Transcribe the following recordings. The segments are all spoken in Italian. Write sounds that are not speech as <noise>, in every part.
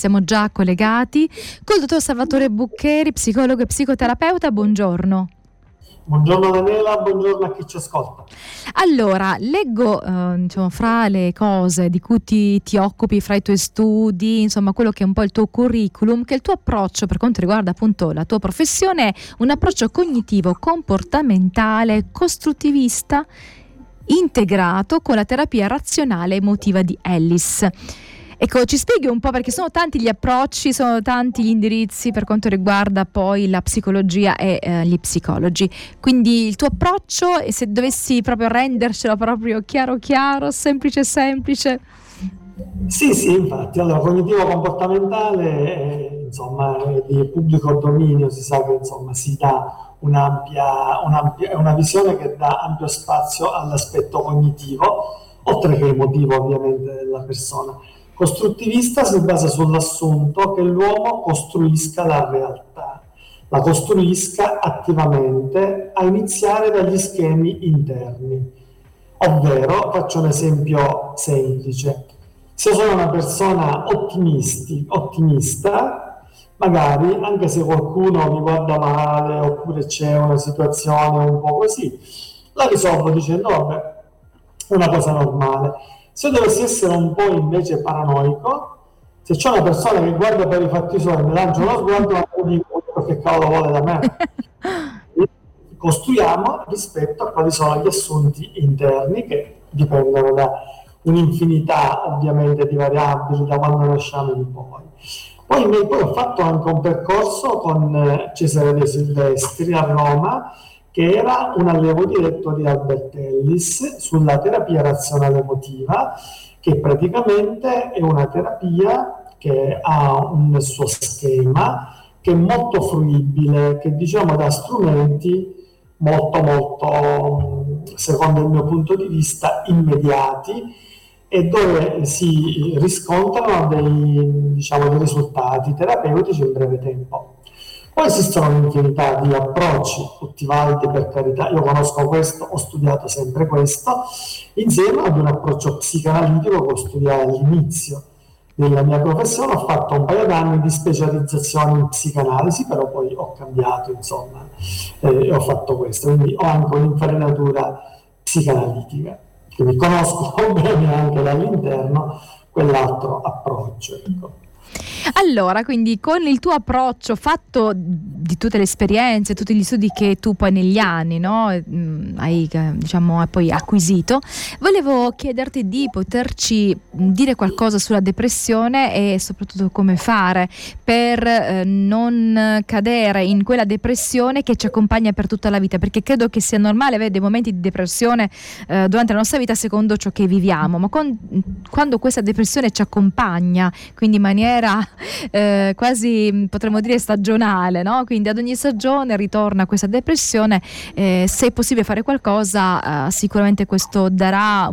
siamo già collegati col dottor Salvatore Buccheri, psicologo e psicoterapeuta. Buongiorno. Buongiorno Daniela, buongiorno a chi ci ascolta. Allora, leggo eh, diciamo, fra le cose di cui ti, ti, occupi, fra i tuoi studi, insomma quello che è un po' il tuo curriculum, che il tuo approccio per quanto riguarda appunto la tua professione è un approccio cognitivo, comportamentale, costruttivista, integrato con la terapia razionale emotiva di Ellis. Ecco, ci spieghi un po' perché sono tanti gli approcci, sono tanti gli indirizzi per quanto riguarda poi la psicologia e eh, gli psicologi. Quindi il tuo approccio e se dovessi proprio rendercelo proprio chiaro chiaro, semplice semplice. Sì, sì, infatti, allora cognitivo comportamentale, eh, insomma, di pubblico dominio si sa che insomma si dà un'ampia, un'ampia, una visione che dà ampio spazio all'aspetto cognitivo, oltre che emotivo ovviamente della persona. Costruttivista si basa sull'assunto che l'uomo costruisca la realtà, la costruisca attivamente a iniziare dagli schemi interni. Ovvero, faccio un esempio semplice, se sono una persona ottimista, magari anche se qualcuno mi guarda male oppure c'è una situazione un po' così, la risolvo dicendo vabbè, una cosa normale se dovessi essere un po' invece paranoico, se c'è una persona che guarda per i fatti suoi e mi lancia uno sguardo, non dico che cavolo vuole da me. <laughs> Costruiamo rispetto a quali sono gli assunti interni che dipendono da un'infinità ovviamente di variabili da quando nasciamo in poi. Poi, poi ho fatto anche un percorso con eh, Cesare De Silvestri a Roma che era un allievo diretto di Albert Ellis sulla terapia razionale emotiva, che praticamente è una terapia che ha un suo schema, che è molto fruibile, che diciamo da strumenti molto molto, secondo il mio punto di vista, immediati e dove si riscontrano dei, diciamo, dei risultati terapeutici in breve tempo. Poi esistono un'infinità di approcci, tutti validi per carità, io conosco questo, ho studiato sempre questo, insieme ad un approccio psicanalitico che ho studiato all'inizio della mia professione, ho fatto un paio d'anni di specializzazione in psicanalisi, però poi ho cambiato, insomma, eh, ho fatto questo, quindi ho anche un'infarinatura psicanalitica, quindi conosco <laughs> bene anche dall'interno quell'altro approccio. Ecco. Allora, quindi con il tuo approccio fatto di tutte le esperienze, tutti gli studi che tu poi negli anni no, mm, hai diciamo, poi acquisito, volevo chiederti di poterci dire qualcosa sulla depressione e soprattutto come fare per eh, non cadere in quella depressione che ci accompagna per tutta la vita, perché credo che sia normale avere dei momenti di depressione eh, durante la nostra vita secondo ciò che viviamo, ma con, quando questa depressione ci accompagna, quindi in maniera <laughs> eh, quasi potremmo dire stagionale, no? quindi ad ogni stagione ritorna questa depressione, eh, se è possibile fare qualcosa eh, sicuramente questo darà,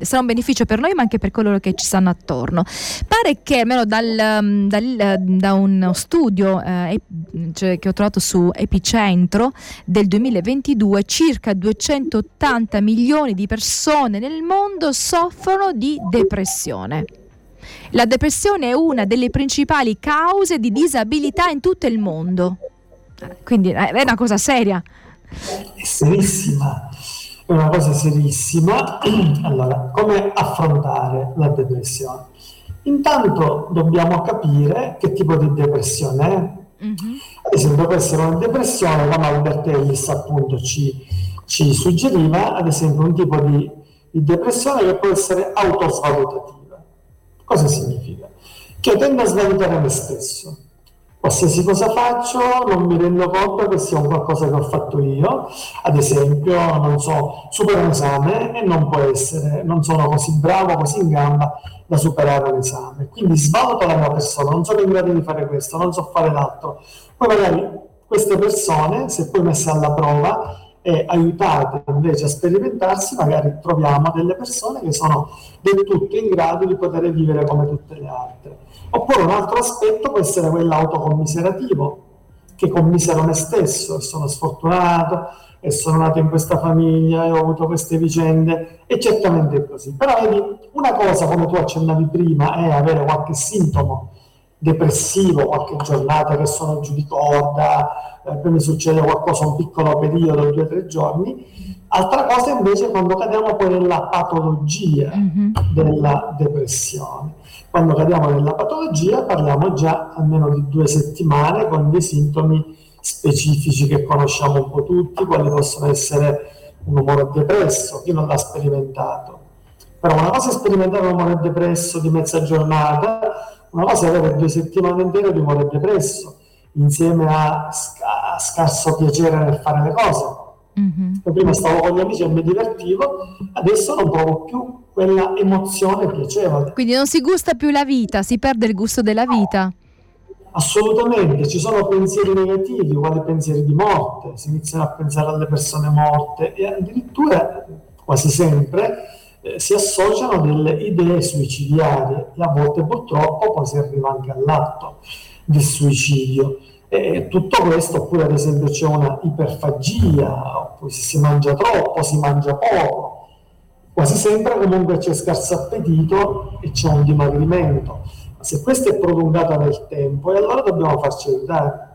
sarà un beneficio per noi ma anche per coloro che ci stanno attorno. Pare che almeno dal, mm, dal, da uno studio eh, cioè, che ho trovato su Epicentro del 2022 circa 280 milioni di persone nel mondo soffrono di depressione. La depressione è una delle principali cause di disabilità in tutto il mondo. Quindi è una cosa seria. È serissima, è una cosa serissima. <clears throat> Allora, come affrontare la depressione? Intanto dobbiamo capire che tipo di depressione è. Mm-hmm. Ad esempio, può essere una depressione, come Albert Ellis appunto ci, ci suggeriva, ad esempio un tipo di, di depressione che può essere autosvalutativa Cosa significa? Che tendo a svalutare me stesso. Qualsiasi cosa faccio non mi rendo conto che sia un qualcosa che ho fatto io, ad esempio, non so, supero un esame e non può essere, non sono così bravo, così in gamba da superare un esame. Quindi svaluto la mia persona, non sono in grado di fare questo, non so fare l'altro. Poi magari queste persone, se poi messe alla prova, e aiutate invece a sperimentarsi, magari troviamo delle persone che sono del tutto in grado di poter vivere come tutte le altre. Oppure un altro aspetto può essere quello autocommiserativo, che commisero me stesso e sono sfortunato e sono nato in questa famiglia e ho avuto queste vicende e certamente è così. Però vedi, una cosa come tu accennavi prima è avere qualche sintomo depressivo, qualche giornata che sono giù di corda, eh, poi mi succede qualcosa un piccolo periodo, due o tre giorni. Altra cosa invece quando cadiamo poi nella patologia mm-hmm. della depressione. Quando cadiamo nella patologia parliamo già almeno di due settimane con dei sintomi specifici che conosciamo un po' tutti, quali possono essere un umore depresso, chi non l'ha sperimentato. Però una cosa è sperimentare un umore depresso di mezza giornata, una cosa è avere due settimane intere di umore depresso, insieme a, a scarso piacere nel fare le cose. Mm-hmm. Prima stavo con gli amici e mi divertivo, adesso non provo più quella emozione piacevole. Quindi non si gusta più la vita, si perde il gusto della vita. Assolutamente, ci sono pensieri negativi, quali pensieri di morte, si iniziano a pensare alle persone morte e addirittura quasi sempre eh, si associano delle idee suicidiarie e a volte purtroppo poi si arriva anche all'atto del suicidio. E tutto questo, oppure ad esempio c'è una iperfagia, oppure se si mangia troppo, si mangia poco, quasi sempre comunque c'è scarso appetito e c'è un dimagrimento. Ma se questo è prolungato nel tempo, allora dobbiamo farci aiutare.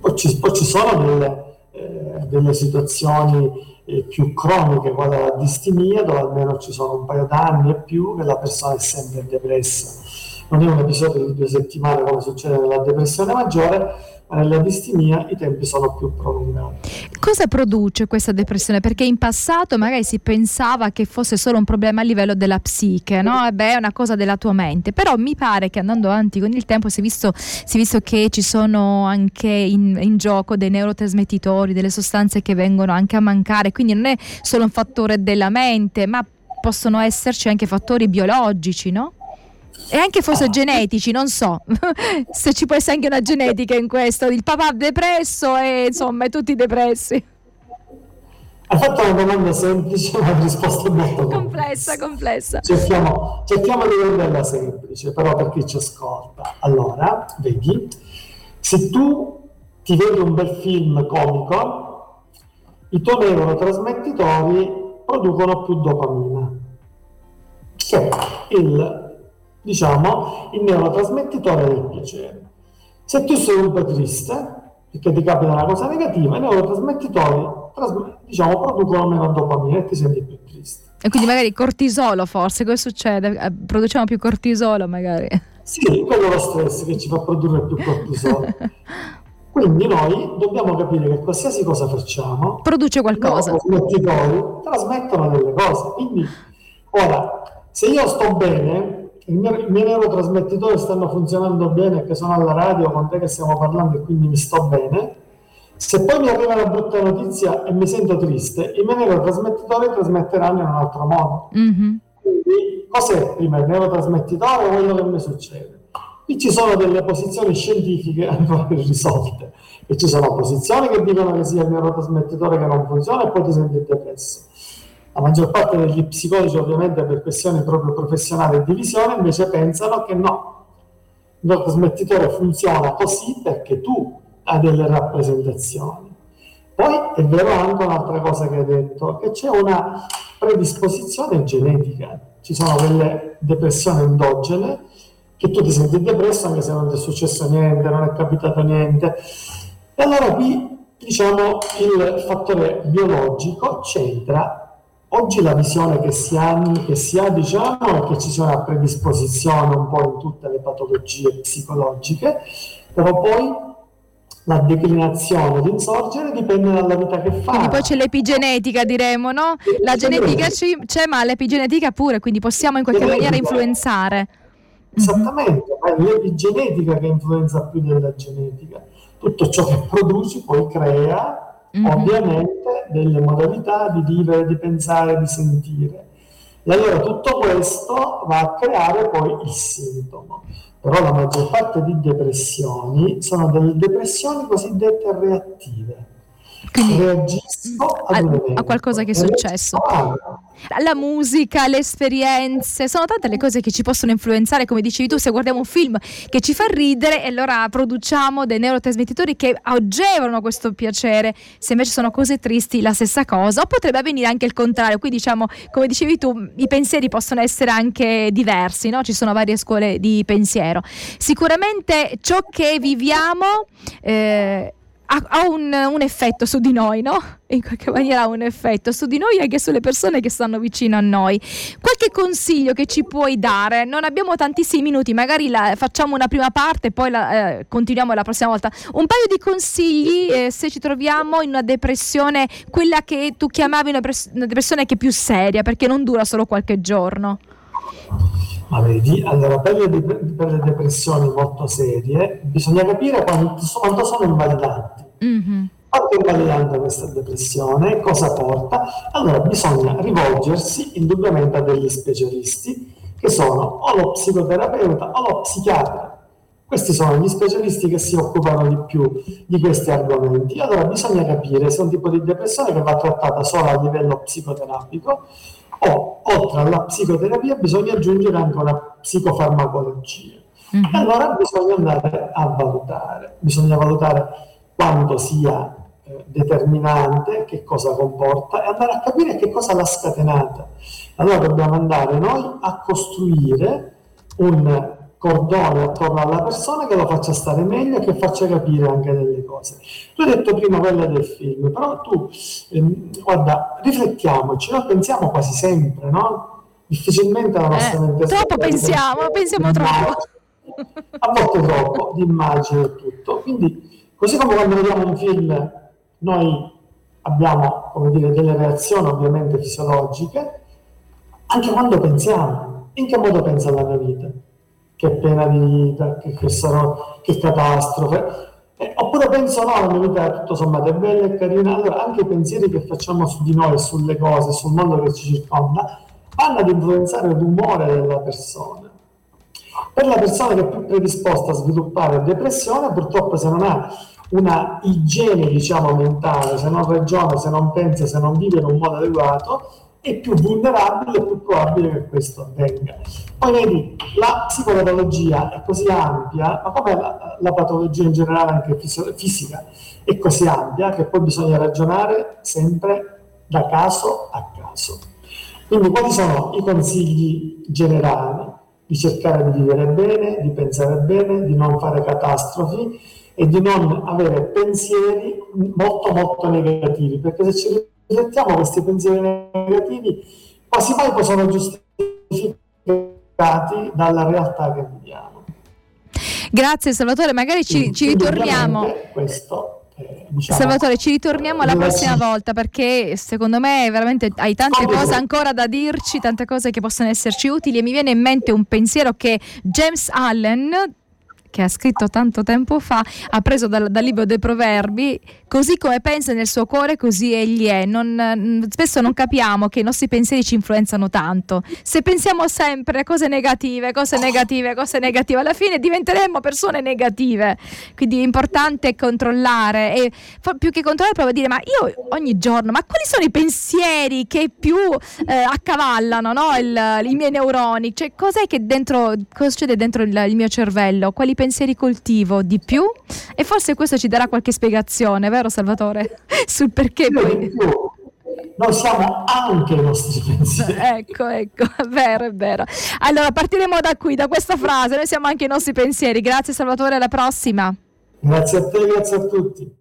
Poi ci, poi ci sono delle, eh, delle situazioni eh, più croniche, quale la distimia, dove almeno ci sono un paio d'anni e più che la persona è sempre depressa. Non è un episodio di due settimane come succede nella depressione maggiore, ma nella distimia i tempi sono più prolungati. Cosa produce questa depressione? Perché in passato magari si pensava che fosse solo un problema a livello della psiche, no? E beh, è una cosa della tua mente, però mi pare che andando avanti con il tempo si è visto, si è visto che ci sono anche in, in gioco dei neurotrasmettitori, delle sostanze che vengono anche a mancare, quindi non è solo un fattore della mente, ma possono esserci anche fattori biologici, no? E anche forse genetici, non so <laughs> se ci può essere anche una genetica in questo. Il papà depresso e insomma tutti depressi. Hai fatto una domanda semplice, la risposta molto complessa. Complessa, Cerchiamo, cerchiamo di renderla semplice, però per chi ci ascolta. Allora, vedi, se tu ti vedi un bel film comico, i tuoi neurotrasmettitori producono più dopamina, che è il diciamo, il neurotrasmettitore del piacere. Se tu sei un po' triste, perché ti capita una cosa negativa, i neurotrasmettitori diciamo, producono meno dopamina e ti senti più triste. E quindi magari cortisolo forse, cosa succede? Eh, produciamo più cortisolo magari? Sì, quello è lo stress che ci fa produrre più cortisolo. <laughs> Quindi noi dobbiamo capire che qualsiasi cosa facciamo produce qualcosa. I trasmettitori trasmettono delle cose. Quindi ora, se io sto bene, i miei, i miei neurotrasmettitori stanno funzionando bene, che sono alla radio con te che stiamo parlando e quindi mi sto bene, se poi mi arriva una brutta notizia e mi sento triste, i miei neurotrasmettitori trasmetteranno in un altro modo. Mm-hmm. Quindi cos'è prima il neurotrasmettitore o quello che mi succede? Qui ci sono delle posizioni scientifiche <laughs> ancora risolte e ci sono posizioni che dicono che sia il neurotrasmettitore che non funziona e poi ti senti depresso la maggior parte degli psicologi, ovviamente per questioni proprio professionali e di visione, invece pensano che no, il neurotrasmettitore funziona così perché tu hai delle rappresentazioni. Poi è vero anche un'altra cosa che hai detto, che c'è una predisposizione genetica. Ci sono delle depressioni endogene che tu ti senti depresso anche se non ti è successo niente, non è capitato niente. E allora qui, diciamo, il fattore biologico c'entra Oggi la visione che si ha, che si ha diciamo, è che ci sia una predisposizione un po' in tutte le patologie psicologiche, però poi la declinazione l'insorgere dipende dalla vita che fa. Quindi poi c'è l'epigenetica, diremo, no? La genetica c'è, ma l'epigenetica pure, quindi possiamo in qualche maniera influenzare. Esattamente, ma è l'epigenetica che influenza più della genetica. Tutto ciò che produci poi crea mm-hmm. ovviamente delle modalità di vivere, di pensare, di sentire. E allora tutto questo va a creare poi il sintomo. Però la maggior parte di depressioni sono delle depressioni cosiddette reattive. Quindi, a, a, qualcosa che è successo. La musica, le esperienze, sono tante le cose che ci possono influenzare, come dicevi tu, se guardiamo un film che ci fa ridere e allora produciamo dei neurotrasmettitori che agevolano questo piacere, se invece sono cose tristi la stessa cosa, o potrebbe avvenire anche il contrario, qui diciamo, come dicevi tu, i pensieri possono essere anche diversi, no? ci sono varie scuole di pensiero. Sicuramente ciò che viviamo... Eh, ha, ha un, un, effetto su di noi, no? In qualche maniera ha un effetto su di noi e anche sulle persone che stanno vicino a noi. Qualche consiglio che ci puoi dare? Non abbiamo tantissimi minuti, magari la, facciamo una prima parte e poi la, eh, continuiamo la prossima volta. Un paio di consigli eh, se ci troviamo in una depressione, quella che tu chiamavi una, pres- una depressione che è più seria, perché non dura solo qualche giorno. Ma allora per le, per le, depressioni molto serie bisogna capire quanto, quanto sono invalidanti. Mm-hmm. Quanto è invalidante questa depressione? Cosa porta? Allora bisogna rivolgersi indubbiamente a degli specialisti che sono o lo psicoterapeuta o lo psichiatra. Questi sono gli specialisti che si occupano di più di questi argomenti. Allora bisogna capire se è un tipo di depressione che va trattata solo a livello psicoterapico o oltre alla psicoterapia bisogna aggiungere anche una psicofarmacologia. Mm-hmm. Allora bisogna andare a valutare, bisogna valutare quanto sia eh, determinante, che cosa comporta e andare a capire che cosa l'ha scatenata. Allora dobbiamo andare noi a costruire un cordone attorno alla persona che lo faccia stare meglio e che faccia capire anche delle cose. Tu hai detto prima quella del film, però tu, ehm, guarda, riflettiamoci, noi pensiamo quasi sempre, no? Difficilmente la nostra eh, mente... Troppo pensiamo, pensiamo troppo. A volte troppo, di immagine e tutto. Quindi, così come quando vediamo un film, noi abbiamo, come dire, delle reazioni ovviamente fisiologiche, anche quando pensiamo. In che modo pensa la mia vita? che pena di vita, che, che, sarò, che catastrofe. Eh, oppure penso no, la mia vita tutto sommato è bella e carina, allora anche i pensieri che facciamo su di noi, sulle cose, sul mondo che ci circonda, vanno ad influenzare l'umore della persona. Per la persona che è più predisposta a sviluppare depressione, purtroppo se non ha una igiene diciamo mentale, se non ragiona, se non pensa, se non vive in un modo adeguato, è più vulnerabile e più probabile che questo avvenga. Poi vedi, la psicopatologia è così ampia, ma come la, la patologia in generale anche fis- fisica è così ampia che poi bisogna ragionare sempre da caso a caso. Quindi quali sono i consigli generali? Di cercare di vivere bene, di pensare bene, di non fare catastrofi e di non avere pensieri molto molto negativi, perché se ci riflettiamo questi pensieri negativi, quasi mai possono giustificati dalla realtà che viviamo. Grazie Salvatore, magari ci, ci ritorniamo. Questo, diciamo, Salvatore, ci ritorniamo la prossima volta perché secondo me veramente hai tante cose ancora da dirci, tante cose che possono esserci utili e mi viene in mente un pensiero che James Allen che ha scritto tanto tempo fa, ha preso dal, dal libro dei proverbi, così come pensa nel suo cuore, così egli è. Non, spesso non capiamo che i nostri pensieri ci influenzano tanto. Se pensiamo sempre cose negative, cose negative, cose negative, alla fine diventeremo persone negative. Quindi è importante controllare e più che controllare proprio dire ma io ogni giorno, ma quali sono i pensieri che più eh, accavallano no? il, i miei neuroni? Cioè cos'è che dentro, cosa succede dentro il, il mio cervello? Quali pensieri coltivo di più e forse questo ci darà qualche spiegazione, vero Salvatore? <laughs> Sul perché poi... Noi siamo anche i nostri pensieri. <laughs> Ecco, ecco, è vero, è vero. Allora partiremo da qui, da questa frase, noi siamo anche i nostri pensieri. Grazie Salvatore, alla prossima. Grazie a te, grazie a tutti.